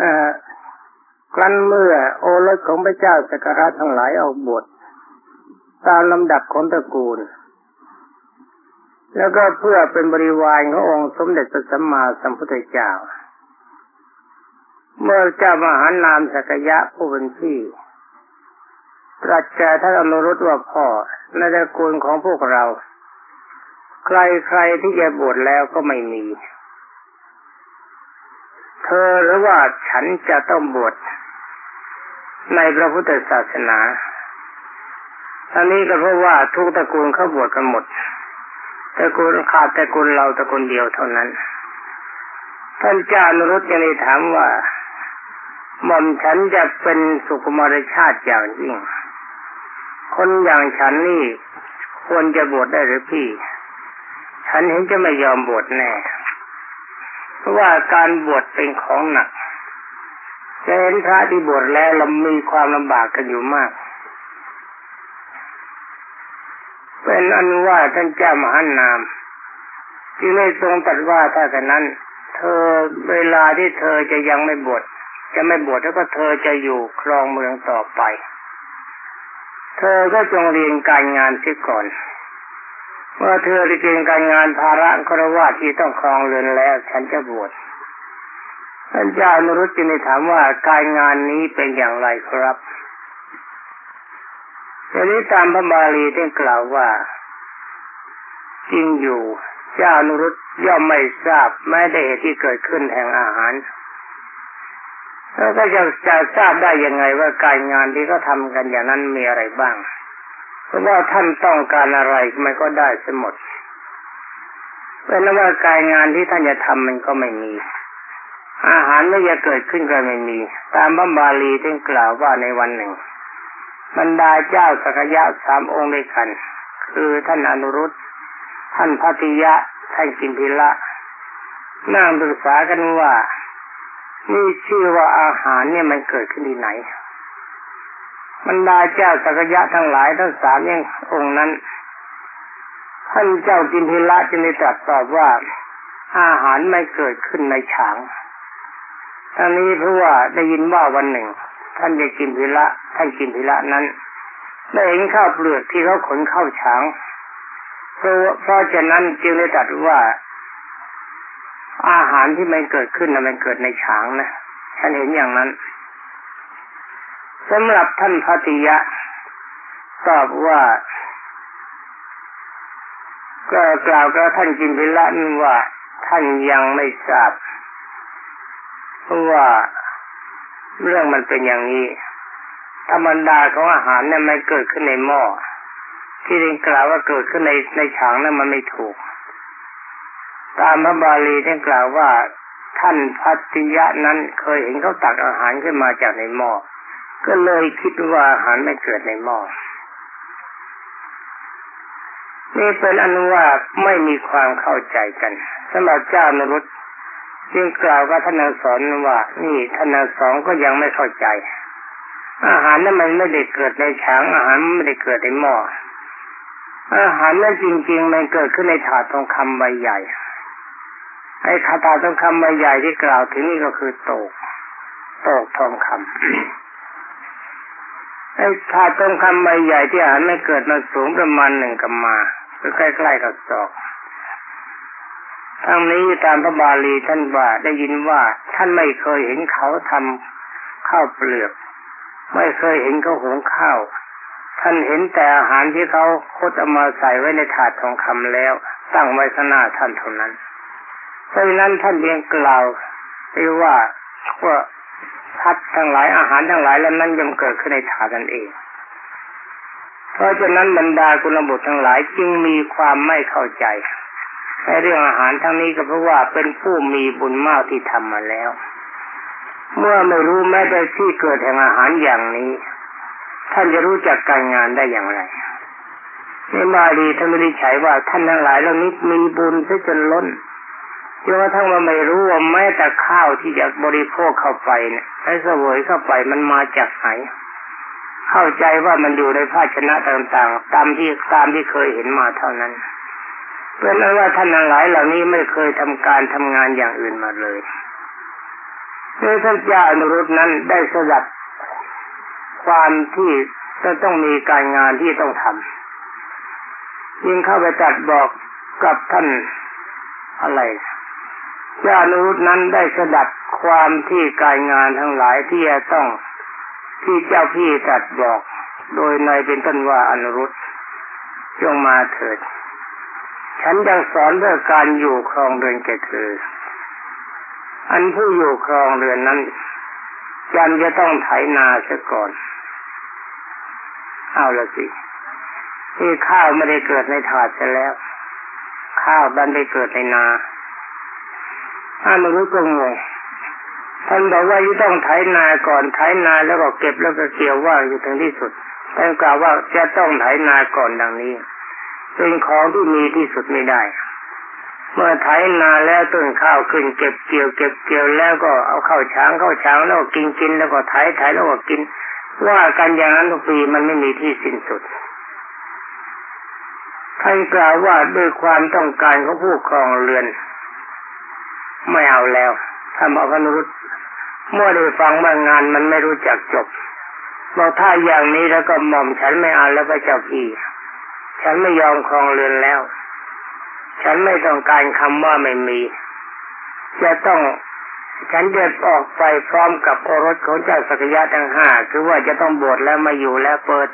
อครั้นเมื่อโอรสของพระเจ้าสกราทั้งหลายออกบวชตามลำดับของตระกูล แล้วก็เพื่อเป็นบริวารขององค์สมเด็จพระสัมมาสัมพุทธเจ้า เมื่อเจ้ามหานามสักยะผู้เป็นพี่ตรัสแก่ท่านอนุรุตว่าพ่อในตระกูลของพวกเรา ใครใครที่จะบวชแล้วก็ไม่มี เธอหรือว่าฉันจะต้องบวชในพระพุทธศาสนาอันนี้ก็เพราะว่าทุกตระกูลเขาบวชกันหมดตระกูลขาดตระกูลเราตระกูลเดียวเท่านั้น ท่านเจ้านุรุตยังได้ถามว่าหม่อมฉันจะเป็นสุขุมารชาติอย่างยิ่ง คนอย่างฉันนี่ควรจะบวชได้หรือพี่ ฉันเห็นจะไม่ยอมบวชแน่ เพราะว่าการบวชเป็นของหนักจะเห็นพระที่บวชแล้วเรามีความลำบากกันอยู่มาก เป็นอนุว่าท่านเจ้ามหานามที่ไม่ทรงตัดว่าถ้ากันนั้น เธอเวลาที่เธอจะยังไม่บวชจะไม่บวชแล้วก็เธอจะอยู่ครองเมืองต่อไป เธอก็จงเรียนการงานเสียก่อน เมื่อเธอเรียนการงานภาระครวาที่ต้องครองเรือนแล้ว ฉันจะบวชท่านเจ้านรุจินีถามว่าการงานนี้เป็นอย่างไรครับทีนี้ตามพระบาลีได้กล่าวว่าจริงอยู่เจ้านุรุตย่อมไม่ทราบแม้แต่เหตุที่เกิดขึ้นแห่งอาหารแล้วก็จะจะทราบได้ยังไงว่าการงานที่เขาทากันอย่างนั้นมีอะไรบ้าง เพราะว่าท่านต้องการอะไรมันก็ได้สมดเป็นว่าการงานที่ท่านจะทำมันก็ไม่มี อาหารไม่จะเกิดขึ้นก็ไม่มี ตามบัมบาลีที่กล่าวว่าในวันหนึ่งบรรดาเจ้าสักยะสามองค์ด้วยกัน คือท่านอนุรุตท่านพัติยะ ท่านกินพิละนั่งปรึกษากันว่านี่ชื่อว่าอาหารเนี่ยมันเกิดขึ้นที่ไหน บรรดาเจ้าสักยะทั้งหลายทั้งสามยังองค์นั้นท่านเจ้ากินพิละจึงได้ตรัสตอบว่าอาหารไม่เกิดขึ้นในฉางทั้งนี้เพราะว่าได้ยินว่าวันหนึ่ง ท่านจะกินพิละ ท่านกินพิละนั้นได้เห็นข้าวเปลือกที่เขาขนเข้าฉางเพราะเพราะฉะนั้นจึงได้ตัดว่า อาหารที่มันเกิดขึ้นนะมันเกิดในฉางนะท่านเห็นอย่างนั้น สำหรับท่านพัติยะ ตอบว่าก็กล่าวกับท่านกินพิละนว่า ท่านยังไม่ทราบเพราะว่าเรื่องมันเป็นอย่างนี้ ธรรมดาของอาหารเนี่ยมันเกิดขึ้นในหม้อที่เรียนกล่าวว่าเกิดขึ้นในในฉางนั้นมันไม่ถูก ตามพระบาลีที่กล่าวว่าท่านพัติยะนั้นเคยเห็นเขาตักอาหารขึ้นมาจากในหม้อ ก็เลยคิดว่าอาหารไม่เกิดในหม้อนี่เป็นอนุว่าไม่มีความเข้าใจกันสำหรับเจ้านรุตจึงกล่าวกับท่านสอนว่านี่ท่านสอนก็ยังไม่เข้าใจ อาหารนั้นมันไม่ได้เกิดในฉางอาหารไม่ได้เกิดในหม้ออาหารนั้นจริง ๆ มันเกิดขึ้นในถาดทองคำใบใหญ่ไอ้ถาดทองคำใบใหญ่ที่กล่าวถึงนี่ก็คือโตกโตกทองคำ ไอ้ถาดทองคำใบใหญ่ที่อาหารไม่เกิดมันสูงประมาณหนึ่งกำมาคือใกล้ๆกับศอกทั้งนี้ตามพระบาลีท่านว่าได้ยินว่าท่านไม่เคยเห็นเขาทำข้าวเปลือก ไม่เคยเห็นเขาหุงข้าว ท่านเห็นแต่อาหารที่เขาคดเอามาใส่ไว้ในถาดทองคำแล้ว ตั้งไว้ข้างหน้าท่านเท่านั้น เพราะฉะนั้นท่านเพียงกล่าวไปว่าว่า พัดทั้งหลายอาหารทั้งหลายแล้วนั้นยังเกิดขึ้นในถาดนั่นเอง เพราะฉะนั้นบรรดากุลบุตรทั้งหลายจึงมีความไม่เข้าใจในเรื่องอาหารทั้งนี้ก็เพราะว่าเป็นผู้มีบุญมากที่ทำมาแล้ว เมื่อไม่รู้แม้แต่ที่เกิดแห่งอาหารอย่างนี้ ท่านจะรู้จักการงานได้อย่างไรในบาลีท่านไม่ได้ใช้ว่าท่านทั้งหลายเหล่านี้มีบุญซะจนล้น จนกระทั่งเราไม่รู้ว่าแม้แต่ข้าวที่จะบริโภคเข้าไปเนี่ยไอ้เสวยเข้าไปมันมาจากไหนเข้าใจว่ามันอยู่ในภาชนะต่างๆ ตามที่ตามที่เคยเห็นมาเท่านั้นเป็นนั้นว่าท่านหลายเหล่านี้ไม่เคยทำการทำงานอย่างอื่นมาเลยเมื่อท่านเจ้าอนุรุตนั้นได้สดับความที่จะต้องมีการงานที่ต้องทำยิ่งเข้าไปตัดบอกกับท่านอะไร เจ้าอนุรุตนั้นได้สดับความที่การงานทั้งหลายที่จะต้องที่เจ้าพี่ตัดบอก โดยในเป็นต้นว่าอนุรุตจงมาเถิด ฉันยังสอนเรื่องการอยู่ครองเรือนแก่เธออันผู้อยู่ครองเรือนนั้นยันจะต้องไถนาเสียก่อน เอาละสินี่ข้าวไม่ได้เกิดในถาดเสียแล้ว ข้าวดันได้เกิดในนา ถ้าไม่รู้ก็งงท่านบอกว่าจะต้องไถนาก่อนไถนาแล้วก็เก็บแล้วก็เกี่ยวว่างอยู่ถึงที่สุดท่านกล่าวว่าจะต้องไถนาก่อนดังนี้ เป็นของที่มีที่สุดไม่ได้ เมื่อไถนาแล้วต้นข้าวขึ้นเก็บเกี่ยวเก็บเกี่ยวแล้วก็เอาเข้าช้างเข้าช้างแล้วกินกินแล้วก็ไถไถแล้วก็กิน ว่ากันอย่างนั้นทุกปีมันไม่มีที่สิ้นสุดท่านกล่าวว่าด้วยความต้องการของผู้ครองเรือน ไม่เอาแล้วท่านบอกพนุรุษเมื่อได้ฟังว่างานมันไม่รู้จักจบบอกถ้าอย่างนี้แล้วก็หม่อมฉันไม่เอาแล้วพระเจ้าพี่ ฉันไม่ยอมครองเรือนแล้ว ฉันไม่ต้องการคำว่าไม่มี จะต้องฉันจะออกไปพร้อมกับโอรสของเจ้าสักยะทั้งห้าคือว่าจะต้องบวชแล้วมาอยู่แล้วเปิด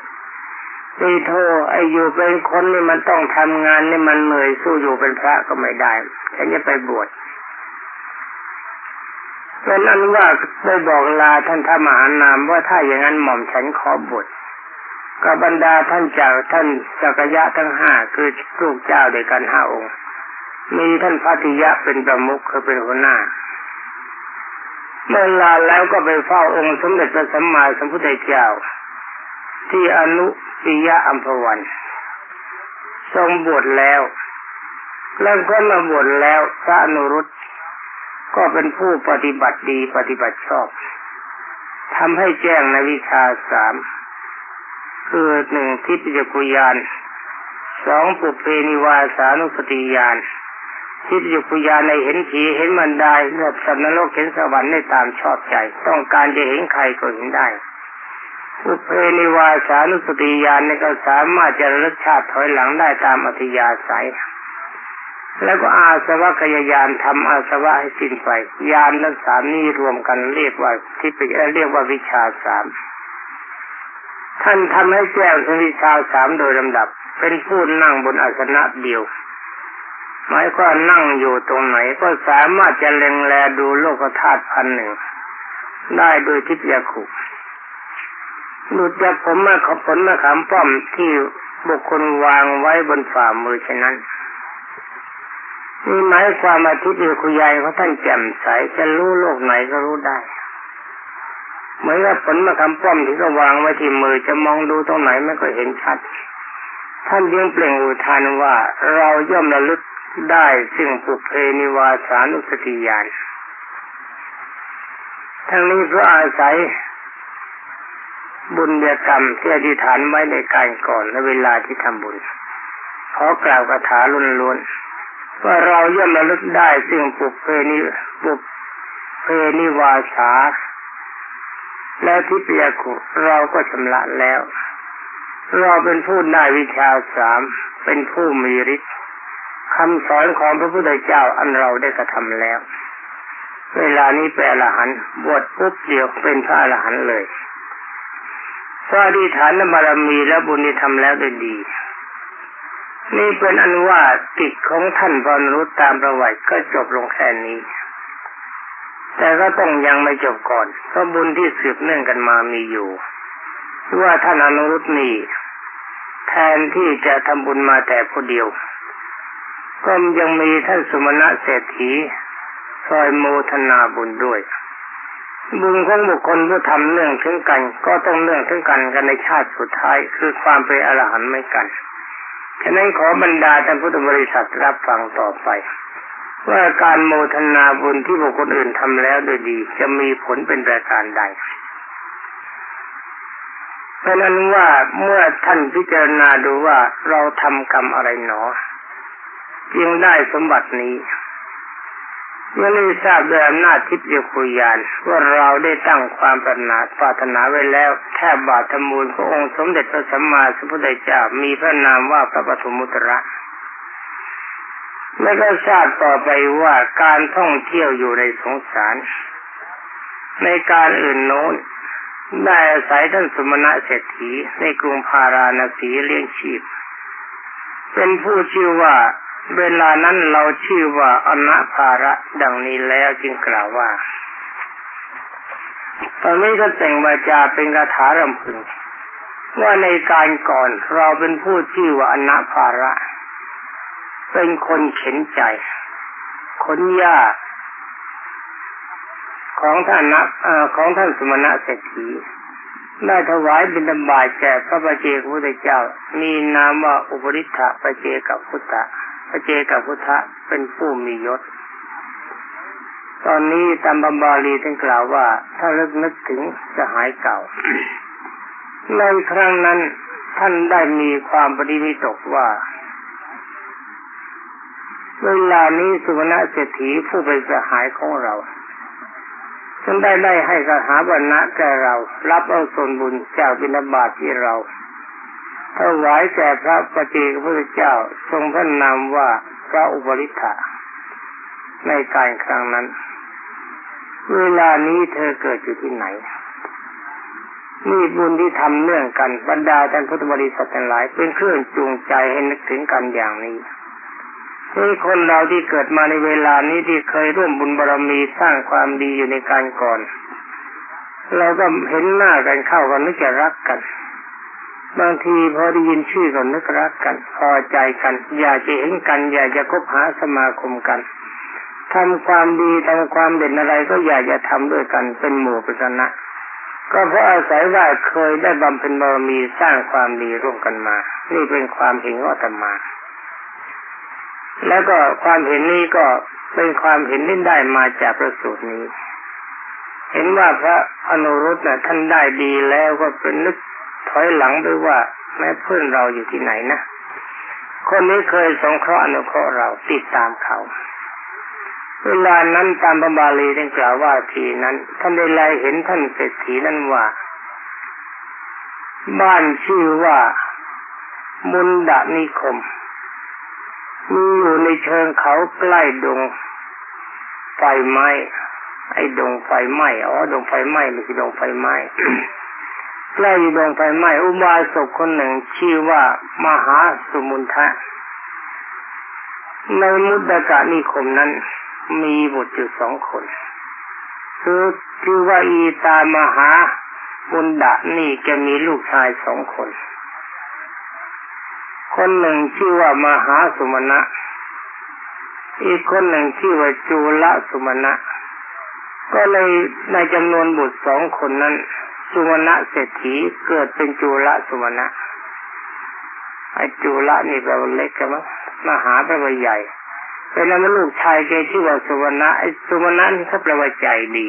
ดีโทไออยู่เป็นคนนี่มันต้องทำงานนี่มันเหนื่อยสู้อยู่เป็นพระก็ไม่ได้ ฉันจะไปบวช เป็นอันว่าได้บอกลาท่านธรรมหานามว่าถ้าอย่างนั้นหม่อมฉันขอบวชกับบรรดาท่านจากท่านจักรยะทั้งห้าคือลูกเจ้าด้วยกันห้าองค์ มีท่านพัทิยะเป็นประมุขคือเป็นหัวหน้า เมื่อลาแล้วก็ไปเฝ้าองค์สมเด็จพระสัมมาสัมพุทธเจ้า ที่อนุปิยะอัมพวันทรงบวชแล้ว แล้วก็มาบวชแล้วพระอนุรุต ก็เป็นผู้ปฏิบัติดีปฏิบัติชอบทำให้แจ้งในวิชาสามคือหนึ่งทิพยกุยานสองปุเพนิวาสานุสติยานทิพยกุยานในเห็นผีเห็นมันได้เลือบสัตว์นรกเห็นสวรรค์ในตามชอบใจ ต้องการจะเห็นใครก็เห็นได้ปุเพนิวาสานุสติยานนี่ก็สามารถจะรสชาติถอยหลังได้ตามอัธยาศัย แล้วก็อาสวะขยายานทำอาสวะให้สิ้นไป ยานทั้งสามนี้รวมกันเรียกว่าที่เป็นเรียกว่าวิชาสามท่านทำให้แจ้งวิชาสามโดยลำดับ เป็นผู้นั่งบนอาสนะเดียวหมายความนั่งอยู่ตรงไหนก็สามารถจะเล็งแลดูโลกธาตุพันหนึ่ง ได้โดยทิพยาคุหลุดจากผมมาขอผลมาขามป้อมที่บุคคลวางไว้บนฝ่ามือเช่นนั้น นี่หมายความอาทิตย์คือคุยายเขาท่านแจ่มใสจะรู้โลกไหนก็รู้ได้เหมือนกับผลมาคำป้อมที่ก็วางไว้ที่มือจะมองดูตรงไหนไม่ก็เห็นชัด ท่านยังเปล่งอุทานว่าเราย่อมระลึกได้ซึ่งปุเพนิวาสานุสติญาณทั้งนี้เพราะอาศัยบุญญกรรมที่อธิษฐานไว้ในการก่อนและเวลาที่ทำบุญขอกล่าวคาถาล้วนๆ ว่าเราย่อมระลึกได้ซึ่งปุเพนิปุเพนิวาสาและทิพยาคุเราก็ชำระแล้ว เราเป็นผู้ได้วิชาสามเป็นผู้มีฤทธิ์คำสอนของพระพุทธเจ้าอันเราได้กระทำแล้ว เวลานี้เป็นอรหันบวชปุ๊บเดียวเป็นพระอรหันเลยพระอธิฐานบารมีและบุญที่ทำแล้วได้ดี นี่เป็นอันว่ากิจของท่านพรนุษตามประวัติก็จบลงแค่นี้ แต่ก็ต้องยังไม่จบก่อนเพราะบุญที่สืบเนื่องกันมามีอยู่ว่าท่านอนุรุตนี้แทนที่จะทำบุญมาแต่ผู้เดียว ก็ยังมีท่านสุมาณะเศรษฐีซอยโมทนาบุญด้วย บุญของบุคคลผู้ทำเนื่องถึงกัน ก็ต้องเนื่องถึงกันกันในชาติสุดท้ายคือความเป็นอรหันต์ไม่กัน ฉะนั้นขอบรรดาท่านพุทธบริษัทรับฟังต่อไป ว่าการโมทนาบุญที่บุคคลอื่นทำแล้วโดยดี จะมีผลเป็นประการใดเพราะนั้นว่าเมื่อท่านพิจารณาดูว่าเราทำกรรมอะไรหนอจึงได้สมบัตินี้ เมื่อได้ทราบโดยอำนาจทิพยคุยานว่าเราได้ตั้งความปรารถนาปรารถนาไว้แล้วแค่บาทธมูลพระองค์สมเด็จพระสัมมาสัมพุทธเจ้ามีพระนามว่าพระปฐมุตระแล้วก็ทราบต่อไปว่าการท่องเที่ยวอยู่ในสงสาร ในการอื่นโน้นได้อาศัยท่านสมณะเศรษฐีในกรุงพาราณสีเลี้ยงชีพ เป็นผู้ชื่อว่า เวลานั้นเราชื่อว่าอนาภาระดังนี้แล้วจึงกล่าวว่า ตอนนี้ก็แต่งวาจาเป็นคาถารำพึง ว่าในการก่อนเราเป็นผู้ชื่อว่าอนาภาระ เป็นคนเข็นใจขนยาของท่านนะของท่านสมณะเศรษฐีได้ถวายบิณฑบาตแก่พระปเจกพุทธเจ้า มีนามว่าอุปริทธะปเจกับพุทธะ ระเจกับพุทธะเป็นผู้มียศ ตอนนี้ตามบัมบาลีท่านกล่าวว่า ถ้าเลิกนึกถึงจะหายเก่า ในครั้งนั้นท่านได้มีความปฏิมิตกว่าเวลานี้สุวรรณเศรษฐีผู้เป็นสหายของเราฉันได้ได้ให้กหาบรรณะแก่เรา รับเอาส่วนบุญจากบิณฑบาตที่เรา ถวายแก่พระปฏิพระเจ้าทรงพระนามว่าพระอุปริธะในการครั้งนั้น เวลานี้เธอเกิดอยู่ที่ไหนนี่บุญที่ทำเนื่องกันบรรดาท่านพุทธบริษัททั้งหลาย เป็นเครื่องจูงใจให้นึกถึงกันอย่างนี้นี่คนเราที่เกิดมาในเวลานี้ที่เคยร่วมบุญบารรมีสร้างความดีอยู่ในการก่อน เราก็เห็นหน้ากันเข้ากันนึกจะรักกัน บางทีพอได้ยินชื่อก็นึกรักกัน พอใจกัน อยากจะเห็นกัน อยากจะคบหาสมาคมกันทำความดีทำความเด่นอะไรก็อยากจะทำด้วยกันเป็นหมู่เป็นคณะก็เพราะอาศัยว่าเคยได้บำเพ็ญบารมีสร้างความดีร่วมกันมา นี่เป็นความเห็นของธรรมา แล้วก็ความเห็นนี้ก็เป็นความเห็นที่ได้มาจากประสูตรนี้ เห็นว่าพระอนุรุตนะ่ะท่านได้ดีแล้วก็เป็นนึก ถอยหลังไปว่า แม้เพื่อนเราอยู่ที่ไหนนะคนนี้เคยสงเคราะห์อนุเคราะห์เราติดตามเขาเวลานั้นตามพระบาลีได้กล่าวว่าทีนั้นท่านได้ไลเห็นท่านเศรษฐีนั้นว่า บ้านชื่อว่า มุนดานิคมมีอยู่ในเชิงเขาใกล้ดง ไฟไหม้ไอ้ดงไฟไหม้อ๋อดงไฟไหม้ไม่ใช่ดงไฟไหม้ ใกล้ดงไฟไหม้อุบาสกคนหนึ่งชื่อว่ามหาสมุนทะ ในมุดกะนิคมนั้น มีบุตรอยู่สองคน คือชื่อว่าอีตามหาบุญดะนี่จะมีลูกชายสองคน คนหนึ่งชื่อว่ามหาสุมาณะอีกคนหนึ่งชื่อว่าจูละสุมาณะก็เลยในจำนวนบุตรสองคนนั้น สุมาณเศรษฐีเกิดเป็นจูละสุมาณะไอ้จูละนี่แปลว่าเล็กกันมั้งมหาแปลว่าใหญ่เป็นนั้นลูกชายแกชื่อว่าสุวรรณะไอ้สุวรรณะนี่เขาแปลว่าใจดี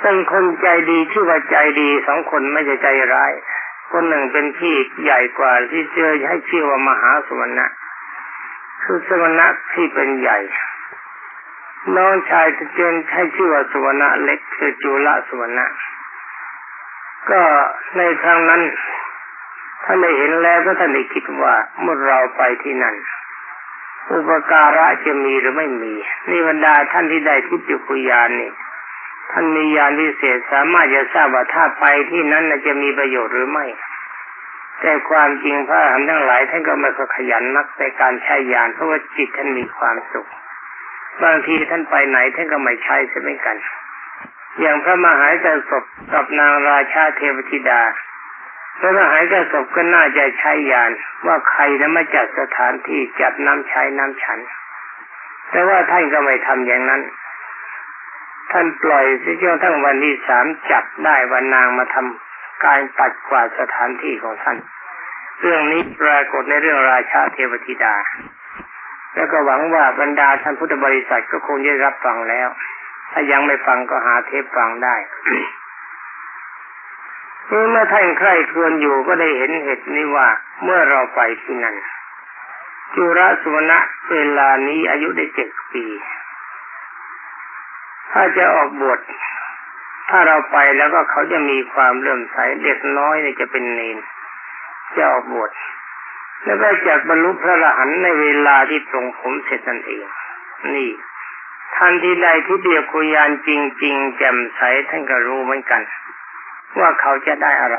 เป็นคนใจดีชื่อว่าใจดีสองคนไม่ใช่ใจร้าย คนหนึ่งเป็นพี่ใหญ่กว่าที่เจอให้ชื่อว่ามหาสมณะคือสมณะที่เป็นใหญ่ น้องชายจะเจนให้ชื่อว่าสมณเล็กคือจุลสมณก็ในครั้งนั้นท่านได้เห็นแล้วก็ท่านได้คิดว่าเมื่อเราไปที่นั่น อุปการะจะมีหรือไม่มีนี่บรรดาท่านที่ได้ทิพย์จุกุยานนี่ท่านมียานพิเศษสามารถจะทราบว่าถ้าไปที่นั้นจะมีประโยชน์หรือไม่ แต่ความจริงพระอรหันต์ทั้งหลายท่านก็ไม่ขยันนักในการใช้ยานเพราะว่าจิตท่านมีความสุข บางทีท่านไปไหนท่านก็ไม่ใช้ใช่ไหมกัน อย่างพระมหาจักรศพกับนางราชาเทวธิดา พระมหาจักรศพก็น่าจะใช้ยานว่าใครนะมาจัดสถานที่จัดน้ำใช้น้ำฉัน แต่ว่าท่านก็ไม่ทำอย่างนั้น ท่านปล่อยสิจนทั้งวันที่สามจับได้วันนางมาทำการปัดกวาดสถานที่ของท่าน เรื่องนี้ปรากฏในเรื่องราชาเทวธิดา แล้วก็หวังว่าบรรดาท่านพุทธบริษัทก็คงได้รับฟังแล้ว ถ้ายังไม่ฟังก็หาเทปฟังได้เมื่อท่านใคร่ครวญอยู่ก็ได้เห็นเหตุนี้ว่าเมื่อเราไปที่นั่นจุระสุวรรณะเวลานี้อายุได้เจ็ดปี ถ้าจะออกบวชถ้าเราไปแล้วก็เขาจะมีความเลื่อมใสเด็กน้อยเนี่ยจะเป็นเนนจะออกบวช แล้วก็จากบรรลุพระอรหันต์ในเวลาที่ตรงผมเสร็จนั่นเอง นี่ทันที่ใดที่เดียกุยานจริง ๆ แจ่มใสท่านก็รู้เหมือนกัน ว่าเขาจะได้อะไร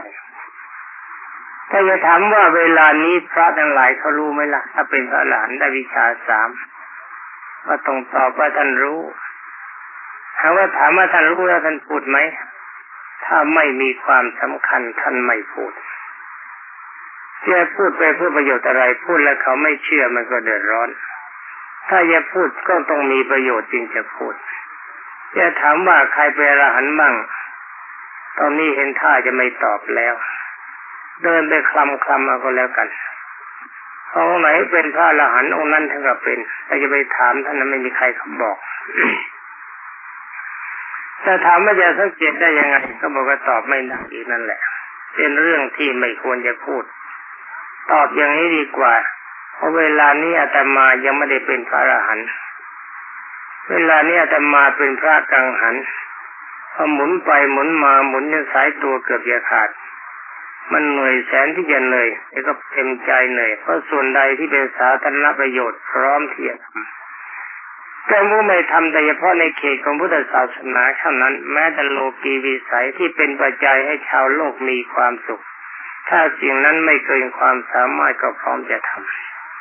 ถ้าจะถามว่าเวลานี้พระทั้งหลายเขารู้ไหมละ่ะ ถ้าเป็นพระหลานได้วิชาสามว่าตรงตอบว่าท่านรู้ถาว่าถามว่าท่านรู้แล้วท่านพูดไหม ถ้าไม่มีความสำคัญท่านไม่พูด จะพูดไปเพื่อประโยชน์อะไร พูดแล้วเขาไม่เชื่อมันก็เดือดร้อน ถ้าจะพูดก็ต้องมีประโยชน์จริงจะพูดจะถามว่าใครเป็นอรหันต์บ้างตอนนี้เห็นท่าจะไม่ตอบแล้ว เดินไปคลำคลำมาก็แล้วกันเพราะไหนเป็นพระอรหันต์องค์นั้นท่านก็เป็นแต่จะไปถามท่านนั้นไม่มีใครเขาบอกแต่ถามว่าจะสังเกตได้ยังไง ก็บอกว่าตอบไม่ได้อีกนั่นแหละ เป็นเรื่องที่ไม่ควรจะพูด ตอบอย่างนี้ดีกว่า เพราะเวลานี้อาตมายังไม่ได้เป็นพระอรหันต์เวลานี้อาตมาเป็นพระกังหันพอหมุนไปหมุนมาหมุนจนสายตัวเกือบจะขาด มันเหนื่อยแสนที่จะเหนื่อยแต่ก็เต็มใจเหนื่อยเพราะส่วนใดที่เป็นสาธารณประโยชน์พร้อมที่จะทำแต่ผู้ไม่ทำแต่เฉพาะในเขตของพุทธศาสนาเท่านั้น แม้แต่โลกีวิสัยที่เป็นปัจจัยให้ชาวโลกมีความสุข ถ้าสิ่งนั้นไม่เกินความสามารถก็พร้อมจะท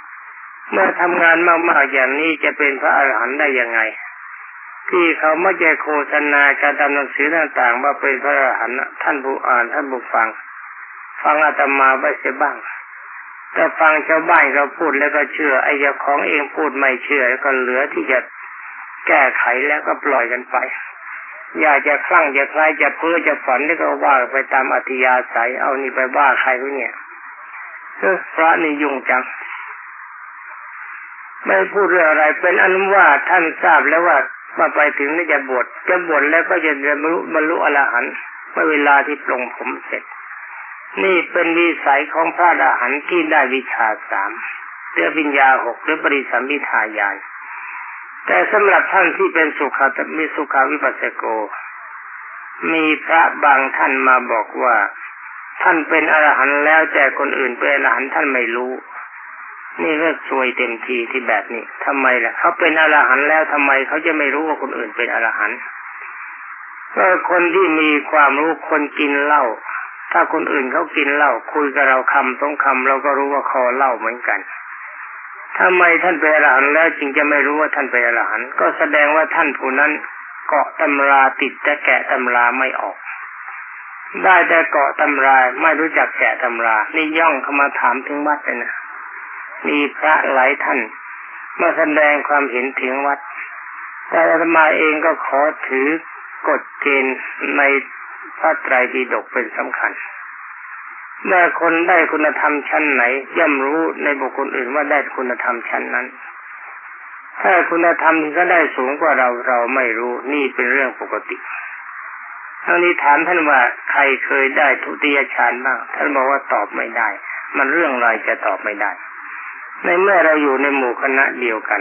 ำเมื่อทำงานมากๆอย่างนี้จะเป็นพระอรหันต์ได้ยังไง ที่เขาไม่ใจโฆษณาการทำหนังสือต่างๆ ว่าเป็นพระอรหันต์ท่านผู้อ่านท่านผู้ฟัง ฟังอาตมาไว้เสียบ้างแต่ฟังชาวบ้านเขาพูดแล้วก็เชื่อไอ้เจ้าของเองพูดไม่เชื่อก็เหลือที่จะแก้ไขแล้วก็ปล่อยกันไป อยากจะคลั่งจะคลายจะเพ้อจะฝันแล้วก็ว่าไปตามอธิยาศัย เอานี่ไปว่าใครวะเนี่ยพระนี่ยุ่งจัง ไม่พูดเรื่องอะไรเป็นอนุว่าท่านทราบแล้วว่ามาไปถึงนี่จะบวชจะบวชแล้วก็จะบรรลุบรรลุอรหันต์เมื่อเวลาที่ปลงผมเสร็จ นี่เป็นวิสัยของพระอรหันต์ที่ได้วิชาสามเรือวิญญาหกหรือปริสัมพิทายาน แต่สำหรับท่านที่เป็นสุขามีสุขาวิปัสสโก มีพระบางท่านมาบอกว่า ท่านเป็นอรหันต์แล้วแต่คนอื่นเป็นอรหันต์ท่านไม่รู้ นี่ก็ซวยเต็มทีที่แบบนี้ทำไมล่ะเขาเป็นอรหันต์แล้วทำไมเขาจะไม่รู้ว่าคนอื่นเป็นอรหันต์ก็คนที่มีความรู้คนกินเหล้าถ้าคนอื่นเขากินเหล้าคุยกับเราคำต้องคำเราก็รู้ว่าคอเหล้าเหมือนกัน ทำไมท่านเป็นอรหันแล้วจึงจะไม่รู้ว่าท่านเป็นอรหันก็แสดงว่าท่านผู้นั้นเกาะตำราติดแต่แกะตำราไม่ออก ได้แต่เกาะตำราไม่รู้จักแกะตำรา นี่ย่องเข้ามาถามถึงวัดเลยนะมีพระหลายท่านมาแสดงความเห็นถึงวัด แต่อาตมาเองก็ขอถือกฎเกณฑ์ในพระไตรปิฎกเป็นสำคัญ เมื่อคนได้คุณธรรมชั้นไหน ย่อมรู้ในบุคคลอื่นว่าได้คุณธรรมชั้นนั้น ถ้าคุณธรรมที่ก็ได้สูงกว่าเราเราไม่รู้นี่เป็นเรื่องปกติทั้งนี้ถามท่านว่าใครเคยได้ทุติยฌานบ้าง ท่านบอกว่าตอบไม่ได้ มันเรื่องอะไรจะตอบไม่ได้ ในเมื่อเราอยู่ในหมู่คณะเดียวกัน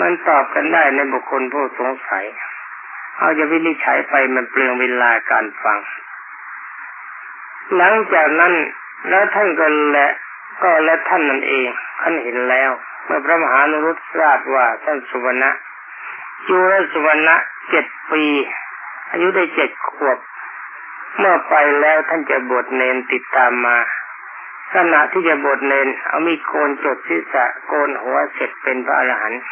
มันตอบกันได้ในบุคคลผู้สงสัย เอาจะวินิจฉัยไปมันเปลืองเวลาการฟัง หลังจากนั้นแล้วท่านก็และก็และท่านนั่นเองท่านเห็นแล้ว เมื่อพระมหานุรุตทราบว่าท่านสุวรรณะจูรสุวรรณะเจ็ดปี อายุได้เจ็ดขวบ เมื่อไปแล้วท่านจะบวชเนนติดตามมาขณะที่จะบวชเนนเอามีโกนจดศีรษะโกนหัวเสร็จเป็นพระอรหันต์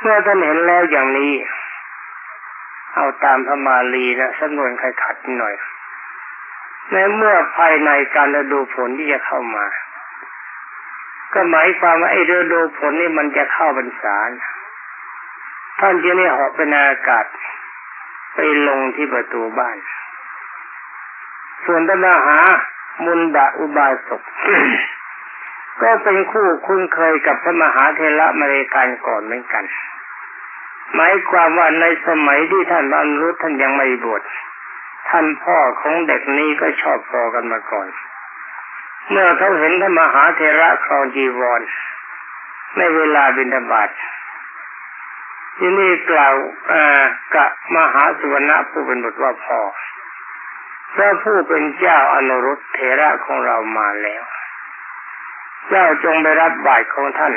เมื่อท่านเห็นแล้วอย่างนี้ เอาตามพระมาลีนะสำนวนใครขัดหน่อย ในเมื่อภายในการฤดูฝนที่จะเข้ามา ก็หมายความว่าไอ้ฤดูฝนนี่มันจะเข้าบรรษาท่านจะนี่หอบเป็นอากาศ ไปลงที่ประตูบ้าน ส่วนตมหามุนดาอุบาสกก็เป็นคู่คุ้นเคยกับพระมหาเทระมาเลการก่อนเหมือนกัน หมายความว่าในสมัยที่ท่านบรรลุท่านยังไม่บวช ท่านพ่อของเด็กนี้ก็ชอบพอกันมาก่อน เมื่อเขาเห็นท่านมหาเทระครองจีวร ในเวลาบิณฑบาตที่นี่กล่าวกับมหาสุวรรณผู้เป็นบุตรว่าพ่อพระผู้เป็นเจ้าอนุรุตเทระของเรามาแล้ว เจ้าจงไปรับบาตรของท่าน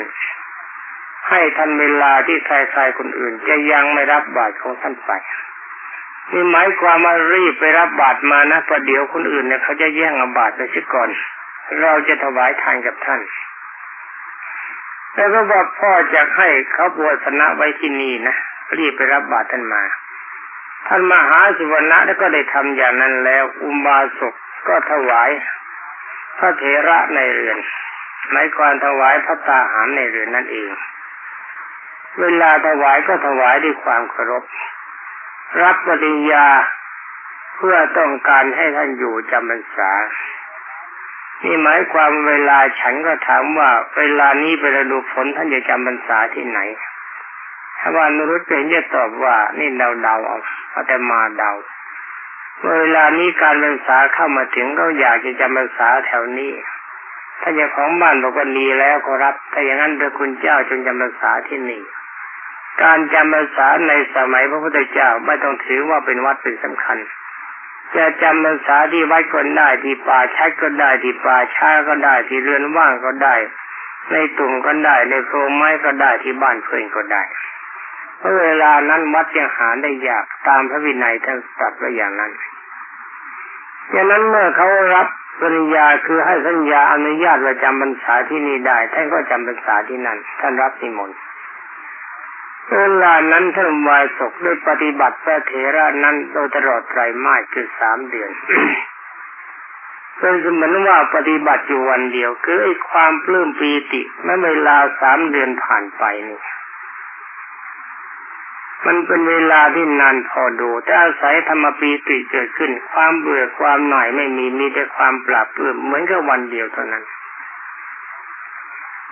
ให้ทันเวลาที่ใครๆคนอื่น จะยังไม่รับบาตรของท่านไป นี่หมายความว่ารีบไปรับบาตรมานะประเดี๋ยวคนอื่นเนี่ยเขาจะแย่งอาบาตรไปซิก่อน เราจะถวายทานกับท่านแล้วก็บอกพ่อจะให้เขาบวชสนะไว้ที่นี่นะรีบไปรับบาตรท่านมา ท่านมหาสุวรรณะแล้วก็ได้ทำอย่างนั้นแล้ว อุบาสกก็ถวายพระเถระในเรือนหมายความถวายพระตาหารในเรือนนั่นเอง เวลาถวายก็ถวายด้วยความเคารพ รับปริญญาเพื่อต้องการให้ท่านอยู่จำพรรษา นี่หมายความเวลาฉันก็ถามว่า เวลานี้เป็นฤดูฝนท่านจะจำพรรษาที่ไหนถ้าว่านรุตเป็นจะตอบว่า นี่เดาเดาเอาแต่มาเดา เวลานี้การพรรษาเข้ามาถึงก็อยากจะจำพรรษาแถวนี้ถ้าเจ้าของบ้านบอกว่าดีแล้วก็รับถ้าอย่างนั้นพระคุณเจ้าจงจำพรรษาที่นี่ การจำพรรษาในสมัยพระพุทธเจ้าไม่ต้องถือว่าเป็นวัดเป็นสำคัญ จะจำพรรษาที่วัดก็ได้ที่ป่าชัดก็ได้ที่ป่าช้าก็ได้ที่เรือนว่างก็ได้ ในตุ่มก็ได้ในโพรงไม้ก็ได้ที่บ้านเพื่อนก็ได้เพราะเวลานั้นวัดยังหาได้ยากตามพระวินัยท่านตรัสไว้อย่างนั้นดังนั้นเมื่อเขารับสัญญาคือให้สัญญาอนุญาตว่าจำพรรษาที่นี่ได้ท่านก็จำพรรษาที่นั่นท่านรับนิมนต์ เวลานั้นท่านวายศกได้ปฏิบัติพระเถระนั้นโดยตลอดไตรมาสคือสามเดือนเป็นเสมือนว่าปฏิบัติอยู่วันเดียว คือไอ้ความปลื้มปีติเมื่อเวลาสามเดือนผ่านไปนี่มันเป็นเวลาที่นานพอดู แต่อาศัยธรรมปีติเกิดขึ้น ความเบื่อความหน่ายไม่มีมีแต่ความปราบเปลื้มเหมือนกับวันเดียวเท่านั้น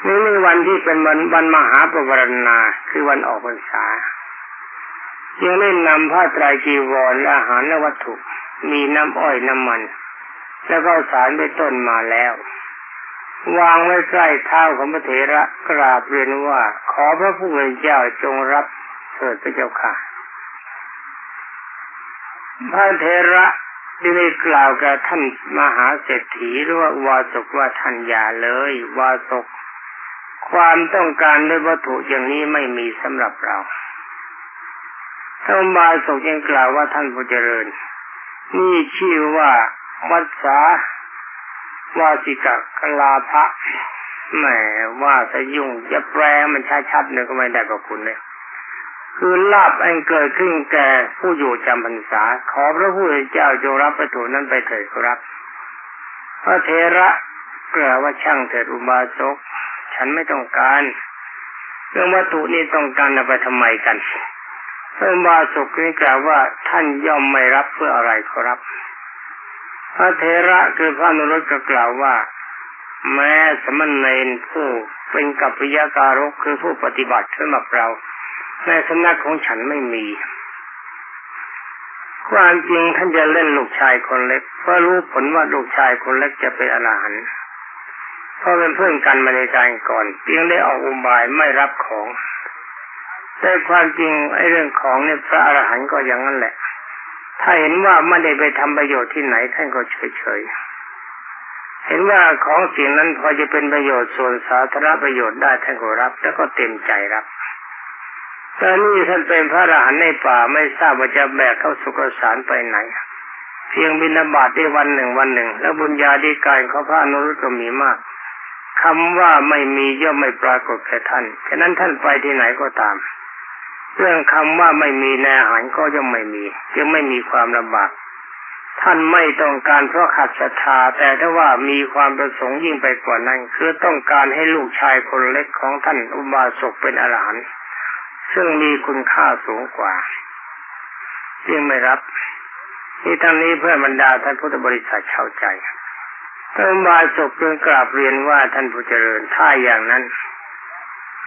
นี่ในวันที่เป็นวันวันมหาปวารณาคือวันออกพรรษายังเล่นำผ้าไตรจีวรและอาหารและวัตถุ มีน้ำอ้อยน้ำมัน แล้วก็สารไปต้นมาแล้ว วางไว้ใกล้เท้าของพระเถระกราบเรียนว่าขอพระผู้เป็นเจ้าจงรับเถิดพระเจ้าค่ะพระเถระได้กล่าวกับท่านมหาเศรษฐีหรือว่าวาสกว่าท่านอย่าเลย วาสก ความต้องการในวัตถุอย่างนี้ไม่มีสำหรับเราท่านบาสกยังกล่าวว่าท่านผู้เจริญ นี่ชื่อว่าวัสาวาสิกะกลาภะแหมว่าสยุ่งจะแปลมันชัดๆเนี่ยก็ไม่ได้กับคุณเลยคือลาบอันเกิดขึ้นแก่ผู้อยู่จำพรรษา ขอพระผู้เป็นเจ้าจงรับประตูนั้นไปเถิดครับ พระเทระกล่าวว่าช่างเถิดอุบาสก ฉันไม่ต้องการเรื่องวัตถุนี้ต้องการเอาไปทำไมกันพระบาสุกนี่กล่าวว่าท่านย่อมไม่รับเพื่ออะไรขอรับ พระเทระคือพระนรุตก็กล่าวว่า แม้สมณเณรผู้เป็นกัปปิยาการกคือผู้ปฏิบัติสำหรับเราในสำนักของฉันไม่มี ความจริงท่านจะเล่นลูกชายคนเล็กเพราะรู้ผลว่าลูกชายคนเล็กจะเป็นอรหันต์ เพราะเป็นเพื่อนกันมาในใจก่อนเพียงได้ออกอุบายไม่รับของแต่ความจริงไอ้เรื่องของเนี่ยพระอรหันต์ก็อย่างนั้นแหละ ถ้าเห็นว่าไม่ได้ไปทำประโยชน์ที่ไหนท่านก็เฉยๆ เห็นว่าของสิ่งนั้นพอจะเป็นประโยชน์ส่วนสาธารณประโยชน์ได้ท่านก็รับ แล้วก็เต็มใจรับแต่นี่ท่านเป็นพระอรหันต์ในป่าไม่ทราบว่าจะแบกเข้าสุกสารไปไหน เพียงบินาบาตได้วันหนึ่งวันหนึ่ง แล้วบุญญาดีกายเขาพระนุรุตก็มีมาก คำว่าไม่มีย่อมไม่ปรากฏแก่ท่าน ฉะนั้นท่านไปที่ไหนก็ตาม เรื่องคำว่าไม่มีในอาหารก็ย่อมไม่มีจึงไม่มีความลำบากท่านไม่ต้องการเพราะขัดศรัทธาแต่ถ้าว่ามีความประสงค์ยิ่งไปกว่านั้น คือต้องการให้ลูกชายคนเล็กของท่านอุบาสกเป็นอรหันต์ซึ่งมีคุณค่าสูงกว่าจึงไม่รับนี่ทั้งนี้เพื่อบรรดาท่านพุทธบริษัทเข้าใจ ท่านบาศกจึงกราบเรียนว่าท่านผู้เจริญถ้าอย่างนั้น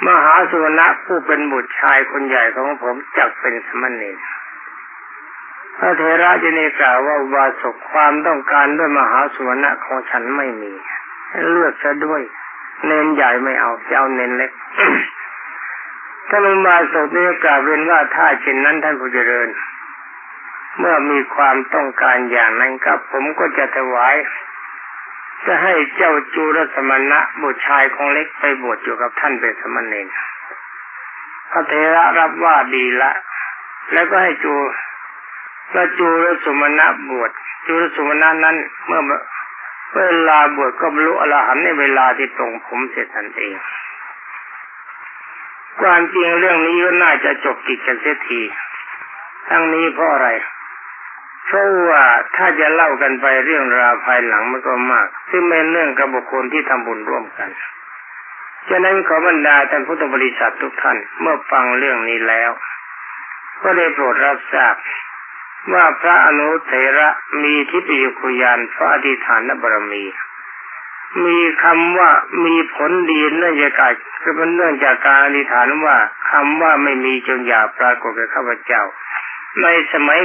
มหาสุวรรณผู้เป็นบุตรชายคนใหญ่ของผมจักเป็นสมณีพระเทระจะเนกล่าวว่าบาศกความต้องการด้วยมหาสุวรรณของฉันไม่มี เลือกซะด้วย เน้นใหญ่ไม่เอาจะเอาเน้นเล็กท่านอุบาสกนี้กล่าวเรียนว่าถ้าเช่นนั้นท่านผู้เจริญ เมื่อมีความต้องการอย่างนั้นครับผมก็จะถวาย จะให้เจ้าจูรสมณะบุตรชายของเล็กไปบวชอยู่กับท่านเป็นสมณเณรพระเทระรับว่าดีละ แล้วก็ให้จูพระจูรสมณะบวชจูรสมณะนั้นเมื่อเวลาบวชก็บรรลุอรหันต์ในเวลาที่ตรงผมเสร็จทันเองความจริงเรื่องนี้ก็น่าจะจบกิจกันเสียที ทั้งนี้เพราะอะไร เพราะว่าถ้าจะเล่ากันไปเรื่องราวภายหลังมันก็มาก ซึ่งเป็นเรื่องกับบุคคลที่ทำบุญร่วมกันฉะนั้นขอบรรดาท่านพุทธบริษัททุกท่านเมื่อฟังเรื่องนี้แล้ว ก็ได้โปรดรับทราบ ว่าพระอนุเถระมีทิพยคุยานพระอธิฐานบารมี มีคำว่ามีผลดีเนื่องจากการคือเป็นเนื่องจากการอธิษฐานว่าคำว่าไม่มีจงอย่าปรากฏกับข้าพเจ้า ในสมัย